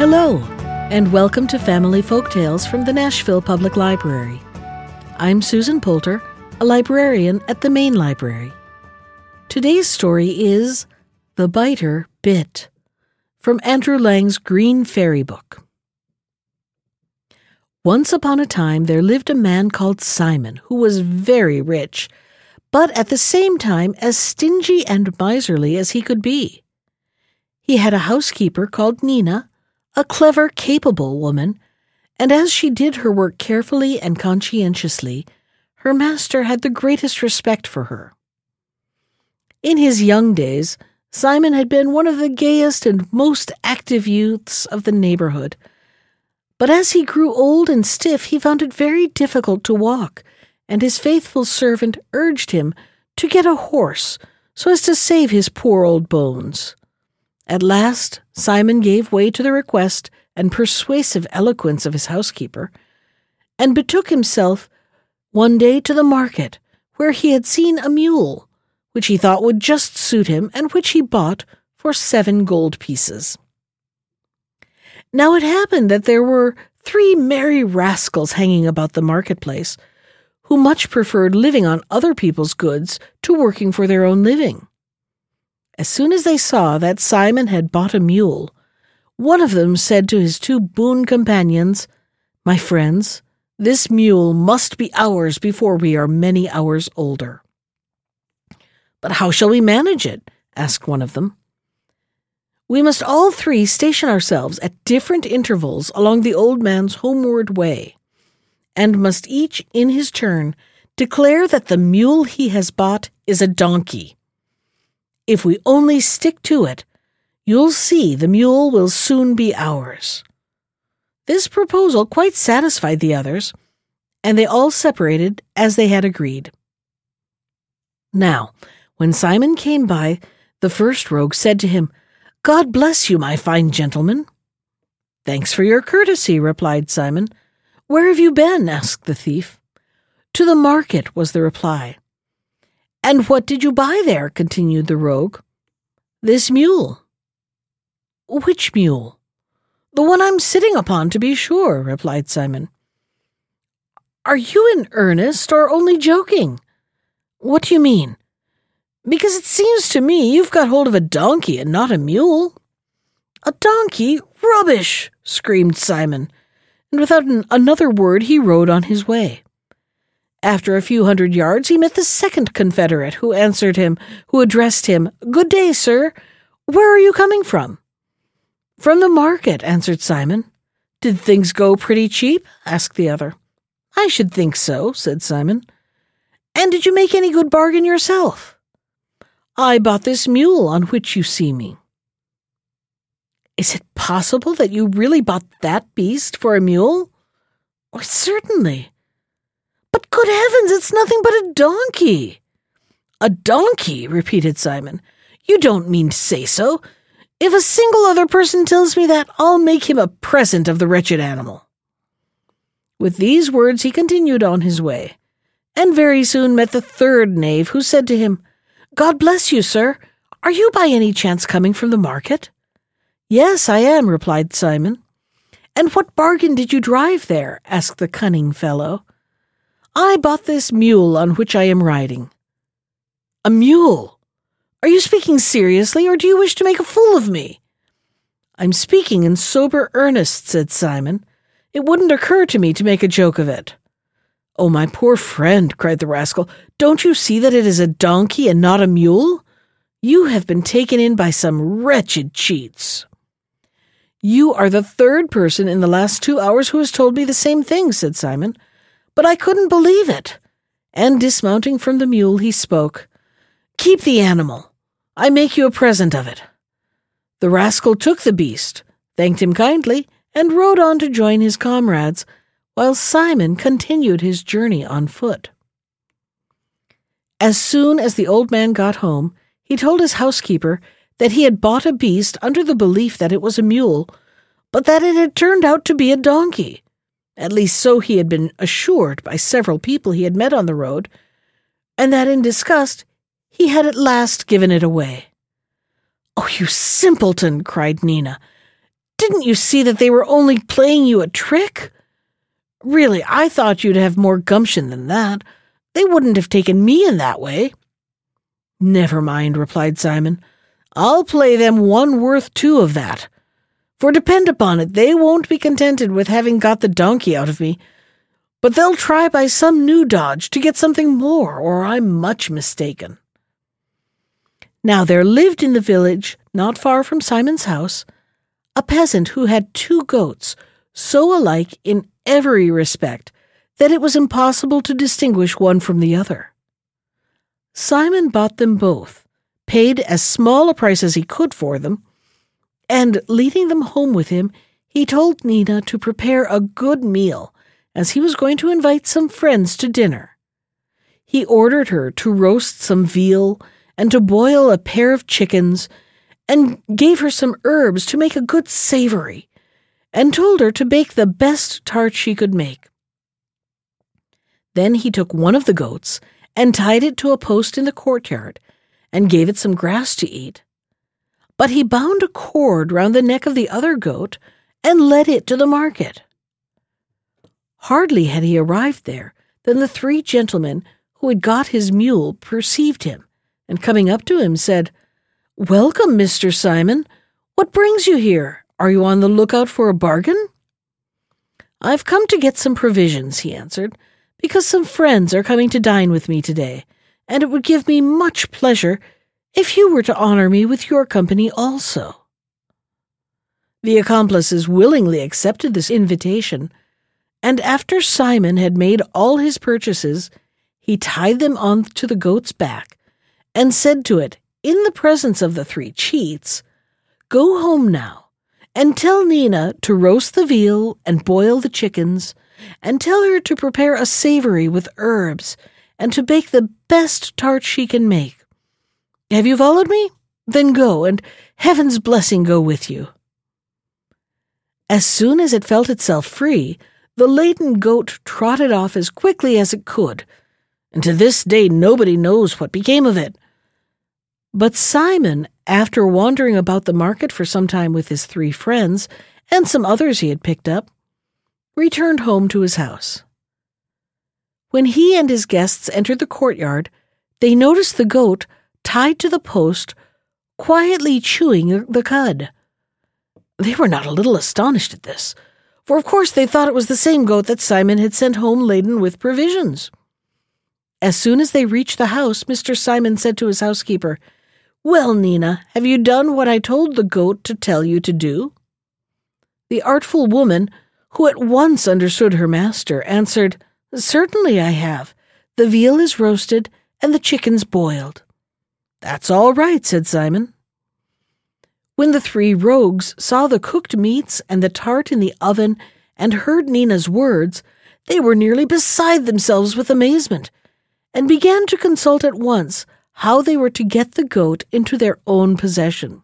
Hello, and welcome to Family Folktales from the Nashville Public Library. I'm Susan Poulter, a librarian at the Main Library. Today's story is The Biter Bit from Andrew Lang's Green Fairy Book. Once upon a time, there lived a man called Simon who was very rich, but at the same time as stingy and miserly as he could be. He had a housekeeper called Nina, a clever, capable woman, and as she did her work carefully and conscientiously, her master had the greatest respect for her. In his young days, Simon had been one of the gayest and most active youths of the neighborhood. But as he grew old and stiff, he found it very difficult to walk, and his faithful servant urged him to get a horse so as to save his poor old bones. At last, Simon gave way to the request and persuasive eloquence of his housekeeper, and betook himself one day to the market, where he had seen a mule, which he thought would just suit him, and which he bought for seven gold pieces. Now it happened that there were three merry rascals hanging about the marketplace, who much preferred living on other people's goods to working for their own living. As soon as they saw that Simon had bought a mule, one of them said to his two boon companions, My friends, this mule must be ours before we are many hours older. But how shall we manage it? asked one of them. We must all three station ourselves at different intervals along the old man's homeward way, and must each, in his turn, declare that the mule he has bought is a donkey if we only stick to it, you'll see the mule will soon be ours. This proposal quite satisfied the others, and they all separated as they had agreed. Now, when Simon came by, the first rogue said to him, God bless you, my fine gentleman. Thanks for your courtesy, replied Simon. Where have you been? asked the thief. To the market, was the reply. And what did you buy there? continued the rogue. This mule. Which mule? The one I'm sitting upon, to be sure, replied Simon. Are you in earnest or only joking? What do you mean? Because it seems to me you've got hold of a donkey and not a mule. A donkey? Rubbish! screamed Simon, and without an, another word he rode on his way. After a few hundred yards, he met the second Confederate, who answered him, who addressed him, Good day, sir. Where are you coming from? From the market, answered Simon. Did things go pretty cheap? asked the other. I should think so, said Simon. And did you make any good bargain yourself? I bought this mule on which you see me. Is it possible that you really bought that beast for a mule? Certainly. But good heavens, it's nothing but a donkey. A donkey, repeated Simon. You don't mean to say so. If a single other person tells me that, I'll make him a present of the wretched animal. With these words, he continued on his way, and very soon met the third knave, who said to him, God bless you, sir. Are you by any chance coming from the market? Yes, I am, replied Simon. And what bargain did you drive there? asked the cunning fellow. I bought this mule on which I am riding. A mule? Are you speaking seriously, or do you wish to make a fool of me? I'm speaking in sober earnest, said Simon. It wouldn't occur to me to make a joke of it. Oh, my poor friend, cried the rascal, don't you see that it is a donkey and not a mule? You have been taken in by some wretched cheats. You are the third person in the last two hours who has told me the same thing, said Simon but I couldn't believe it. And dismounting from the mule, he spoke, Keep the animal. I make you a present of it. The rascal took the beast, thanked him kindly, and rode on to join his comrades, while Simon continued his journey on foot. As soon as the old man got home, he told his housekeeper that he had bought a beast under the belief that it was a mule, but that it had turned out to be a donkey. At least so he had been assured by several people he had met on the road, and that in disgust he had at last given it away. Oh, you simpleton! cried Nina. Didn't you see that they were only playing you a trick? Really, I thought you'd have more gumption than that. They wouldn't have taken me in that way. Never mind, replied Simon. I'll play them one worth two of that. For depend upon it, they won't be contented with having got the donkey out of me, but they'll try by some new dodge to get something more, or I'm much mistaken. Now there lived in the village, not far from Simon's house, a peasant who had two goats, so alike in every respect that it was impossible to distinguish one from the other. Simon bought them both, paid as small a price as he could for them, and leading them home with him, he told Nina to prepare a good meal, as he was going to invite some friends to dinner. He ordered her to roast some veal and to boil a pair of chickens, and gave her some herbs to make a good savory, and told her to bake the best tart she could make. Then he took one of the goats and tied it to a post in the courtyard and gave it some grass to eat. But he bound a cord round the neck of the other goat and led it to the market. Hardly had he arrived there than the three gentlemen who had got his mule perceived him, and coming up to him said, Welcome, Mr. Simon. What brings you here? Are you on the lookout for a bargain? I've come to get some provisions, he answered, because some friends are coming to dine with me today, and it would give me much pleasure if you were to honor me with your company also. The accomplices willingly accepted this invitation, and after Simon had made all his purchases, he tied them on to the goat's back and said to it, in the presence of the three cheats, Go home now, and tell Nina to roast the veal and boil the chickens, and tell her to prepare a savory with herbs, and to bake the best tart she can make. Have you followed me? Then go, and heaven's blessing go with you. As soon as it felt itself free, the laden goat trotted off as quickly as it could, and to this day nobody knows what became of it. But Simon, after wandering about the market for some time with his three friends and some others he had picked up, returned home to his house. When he and his guests entered the courtyard, they noticed the goat tied to the post, quietly chewing the cud. They were not a little astonished at this, for of course they thought it was the same goat that Simon had sent home laden with provisions. As soon as they reached the house, Mr. Simon said to his housekeeper, Well, Nina, have you done what I told the goat to tell you to do? The artful woman, who at once understood her master, answered, Certainly I have. The veal is roasted and the chickens boiled. That's all right, said Simon. When the three rogues saw the cooked meats and the tart in the oven and heard Nina's words, they were nearly beside themselves with amazement, and began to consult at once how they were to get the goat into their own possession.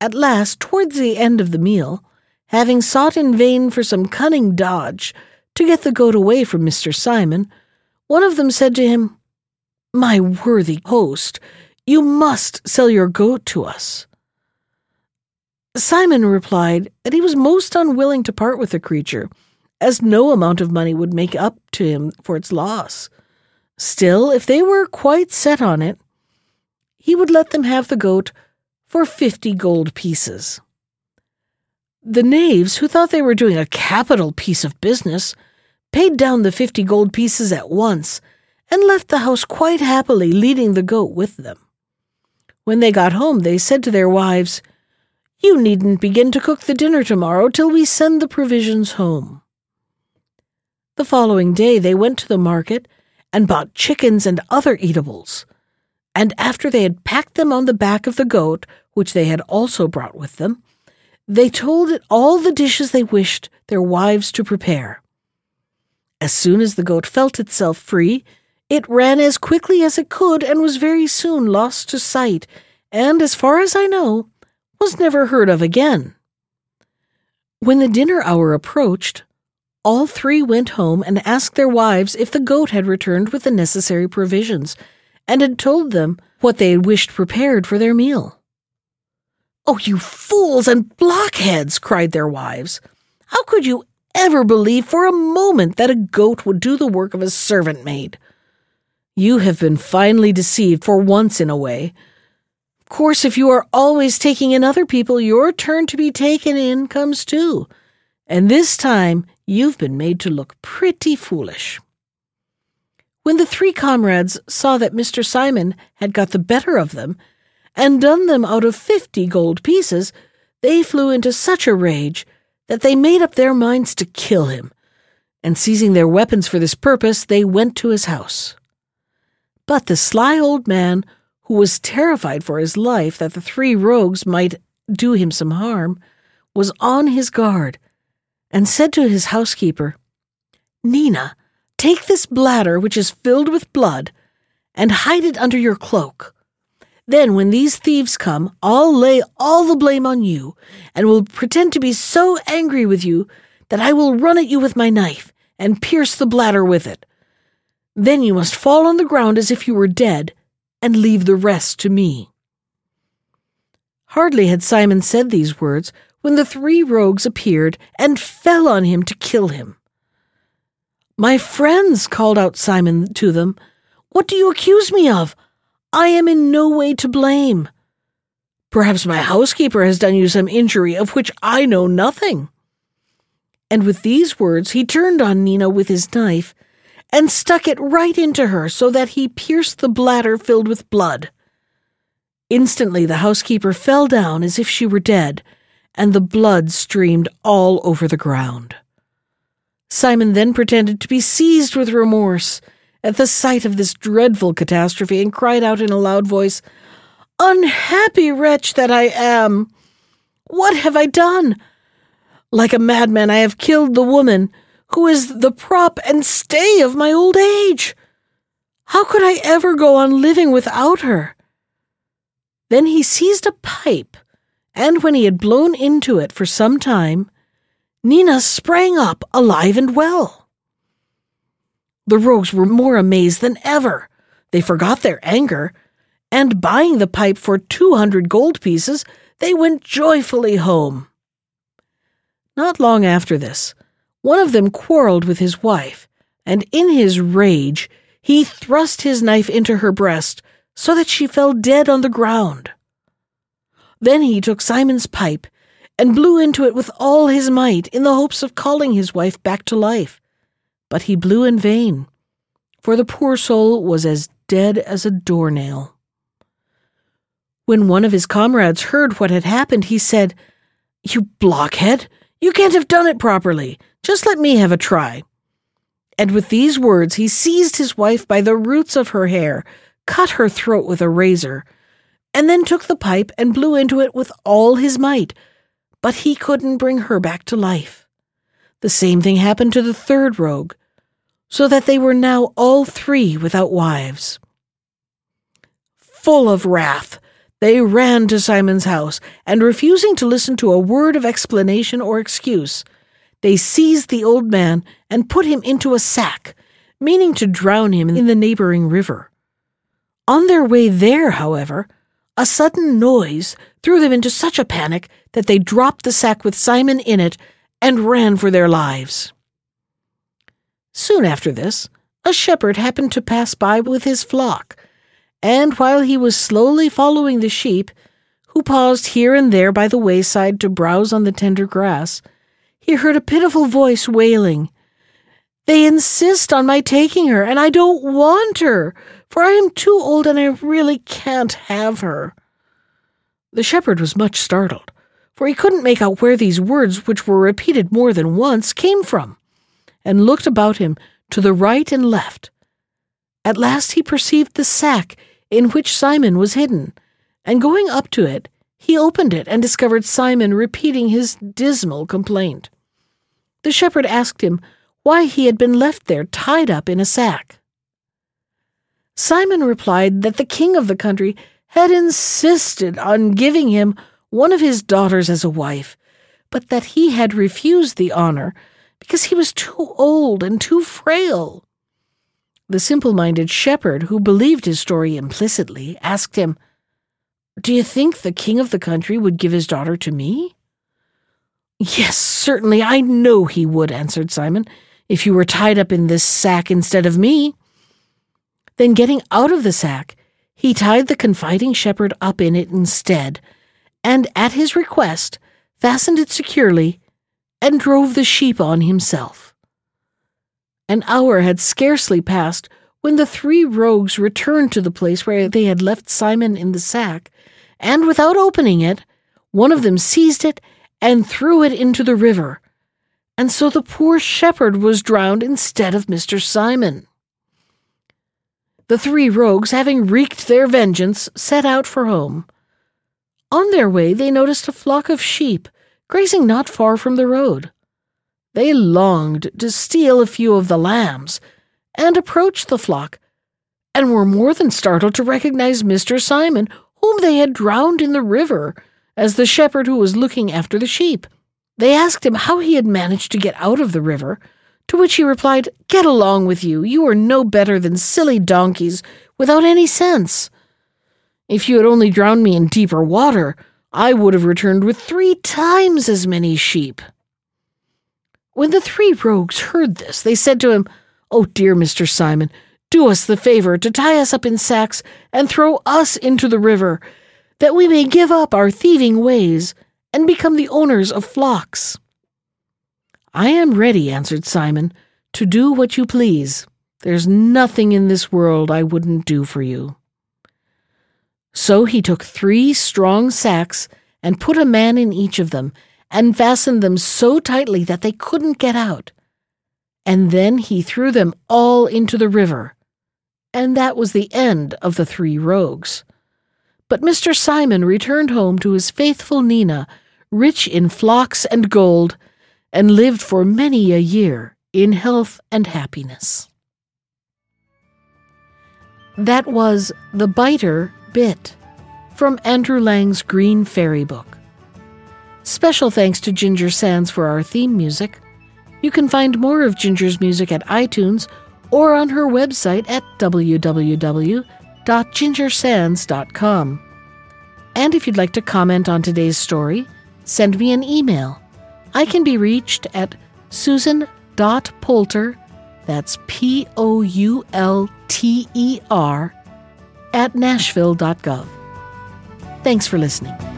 At last, towards the end of the meal, having sought in vain for some cunning dodge to get the goat away from Mr. Simon, one of them said to him, My worthy host, you must sell your goat to us. Simon replied that he was most unwilling to part with the creature, as no amount of money would make up to him for its loss. Still, if they were quite set on it, he would let them have the goat for fifty gold pieces. The knaves, who thought they were doing a capital piece of business, paid down the fifty gold pieces at once and left the house quite happily, leading the goat with them. When they got home, they said to their wives, You needn't begin to cook the dinner tomorrow till we send the provisions home. The following day, they went to the market and bought chickens and other eatables. And after they had packed them on the back of the goat, which they had also brought with them, they told it all the dishes they wished their wives to prepare. As soon as the goat felt itself free, it ran as quickly as it could and was very soon lost to sight, and, as far as I know, was never heard of again. When the dinner hour approached, all three went home and asked their wives if the goat had returned with the necessary provisions, and had told them what they had wished prepared for their meal. Oh, you fools and blockheads, cried their wives. How could you ever believe for a moment that a goat would do the work of a servant maid? You have been finely deceived for once in a way. Of course, if you are always taking in other people, your turn to be taken in comes too. And this time you've been made to look pretty foolish. When the three comrades saw that Mr. Simon had got the better of them, and done them out of fifty gold pieces, they flew into such a rage that they made up their minds to kill him, and seizing their weapons for this purpose, they went to his house. But the sly old man, who was terrified for his life that the three rogues might do him some harm, was on his guard, and said to his housekeeper, Nina, take this bladder which is filled with blood, and hide it under your cloak. Then, when these thieves come, I'll lay all the blame on you, and will pretend to be so angry with you that I will run at you with my knife and pierce the bladder with it. Then you must fall on the ground as if you were dead, and leave the rest to me. Hardly had Simon said these words when the three rogues appeared and fell on him to kill him. My friends, called out Simon to them, what do you accuse me of? I am in no way to blame. Perhaps my housekeeper has done you some injury of which I know nothing. And with these words, he turned on Nina with his knife and stuck it right into her so that he pierced the bladder filled with blood. Instantly, the housekeeper fell down as if she were dead, and the blood streamed all over the ground. Simon then pretended to be seized with remorse at the sight of this dreadful catastrophe and cried out in a loud voice, Unhappy wretch that I am! What have I done? Like a madman, I have killed the woman who is the prop and stay of my old age. How could I ever go on living without her? Then he seized a pipe, and when he had blown into it for some time, Nina sprang up alive and well. The rogues were more amazed than ever. They forgot their anger, and buying the pipe for two hundred gold pieces, they went joyfully home. Not long after this, one of them quarreled with his wife, and in his rage, he thrust his knife into her breast so that she fell dead on the ground. Then he took Simon's pipe and blew into it with all his might in the hopes of calling his wife back to life but he blew in vain, for the poor soul was as dead as a doornail. When one of his comrades heard what had happened, he said, You blockhead! You can't have done it properly. Just let me have a try. And with these words, he seized his wife by the roots of her hair, cut her throat with a razor, and then took the pipe and blew into it with all his might, but he couldn't bring her back to life. The same thing happened to the third rogue, so that they were now all three without wives. Full of wrath, they ran to Simon's house, and refusing to listen to a word of explanation or excuse, they seized the old man and put him into a sack, meaning to drown him in the neighboring river. On their way there, however, a sudden noise threw them into such a panic that they dropped the sack with Simon in it and ran for their lives. Soon after this, a shepherd happened to pass by with his flock, and while he was slowly following the sheep, who paused here and there by the wayside to browse on the tender grass, he heard a pitiful voice wailing, They insist on my taking her, and I don't want her, for I am too old and I really can't have her. The shepherd was much startled, for he couldn't make out where these words, which were repeated more than once, came from and looked about him to the right and left. At last he perceived the sack in which Simon was hidden, and going up to it, he opened it and discovered Simon repeating his dismal complaint. The shepherd asked him why he had been left there tied up in a sack. Simon replied that the king of the country had insisted on giving him one of his daughters as a wife, but that he had refused the honor because he was too old and too frail. The simple minded shepherd, who believed his story implicitly, asked him, Do you think the king of the country would give his daughter to me? Yes, certainly, I know he would, answered Simon, if you were tied up in this sack instead of me. Then, getting out of the sack, he tied the confiding shepherd up in it instead, and at his request, fastened it securely, and drove the sheep on himself. An hour had scarcely passed when the three rogues returned to the place where they had left Simon in the sack, and without opening it, one of them seized it and threw it into the river. And so the poor shepherd was drowned instead of Mr. Simon. The three rogues, having wreaked their vengeance, set out for home. On their way, they noticed a flock of sheep grazing not far from the road. They longed to steal a few of the lambs and approached the flock, and were more than startled to recognize Mr. Simon, whom they had drowned in the river, as the shepherd who was looking after the sheep. They asked him how he had managed to get out of the river, to which he replied, Get along with you. You are no better than silly donkeys without any sense. If you had only drowned me in deeper water, I would have returned with three times as many sheep. When the three rogues heard this, they said to him, Oh, dear Mr. Simon, do us the favor to tie us up in sacks and throw us into the river, that we may give up our thieving ways and become the owners of flocks. I am ready, answered Simon, to do what you please. There's nothing in this world I wouldn't do for you. So he took three strong sacks and put a man in each of them, and fastened them so tightly that they couldn't get out. And then he threw them all into the river. And that was the end of the three rogues. But Mr. Simon returned home to his faithful Nina, rich in flocks and gold, and lived for many a year in health and happiness. That was The Biter Bit from Andrew Lang's Green Fairy Book. Special thanks to Ginger Sands for our theme music. You can find more of Ginger's music at iTunes or on her website at www.gingersands.com. And if you'd like to comment on today's story, send me an email I can be reached at susan.poulter, that's P O U L T E R, at nashville.gov. Thanks for listening.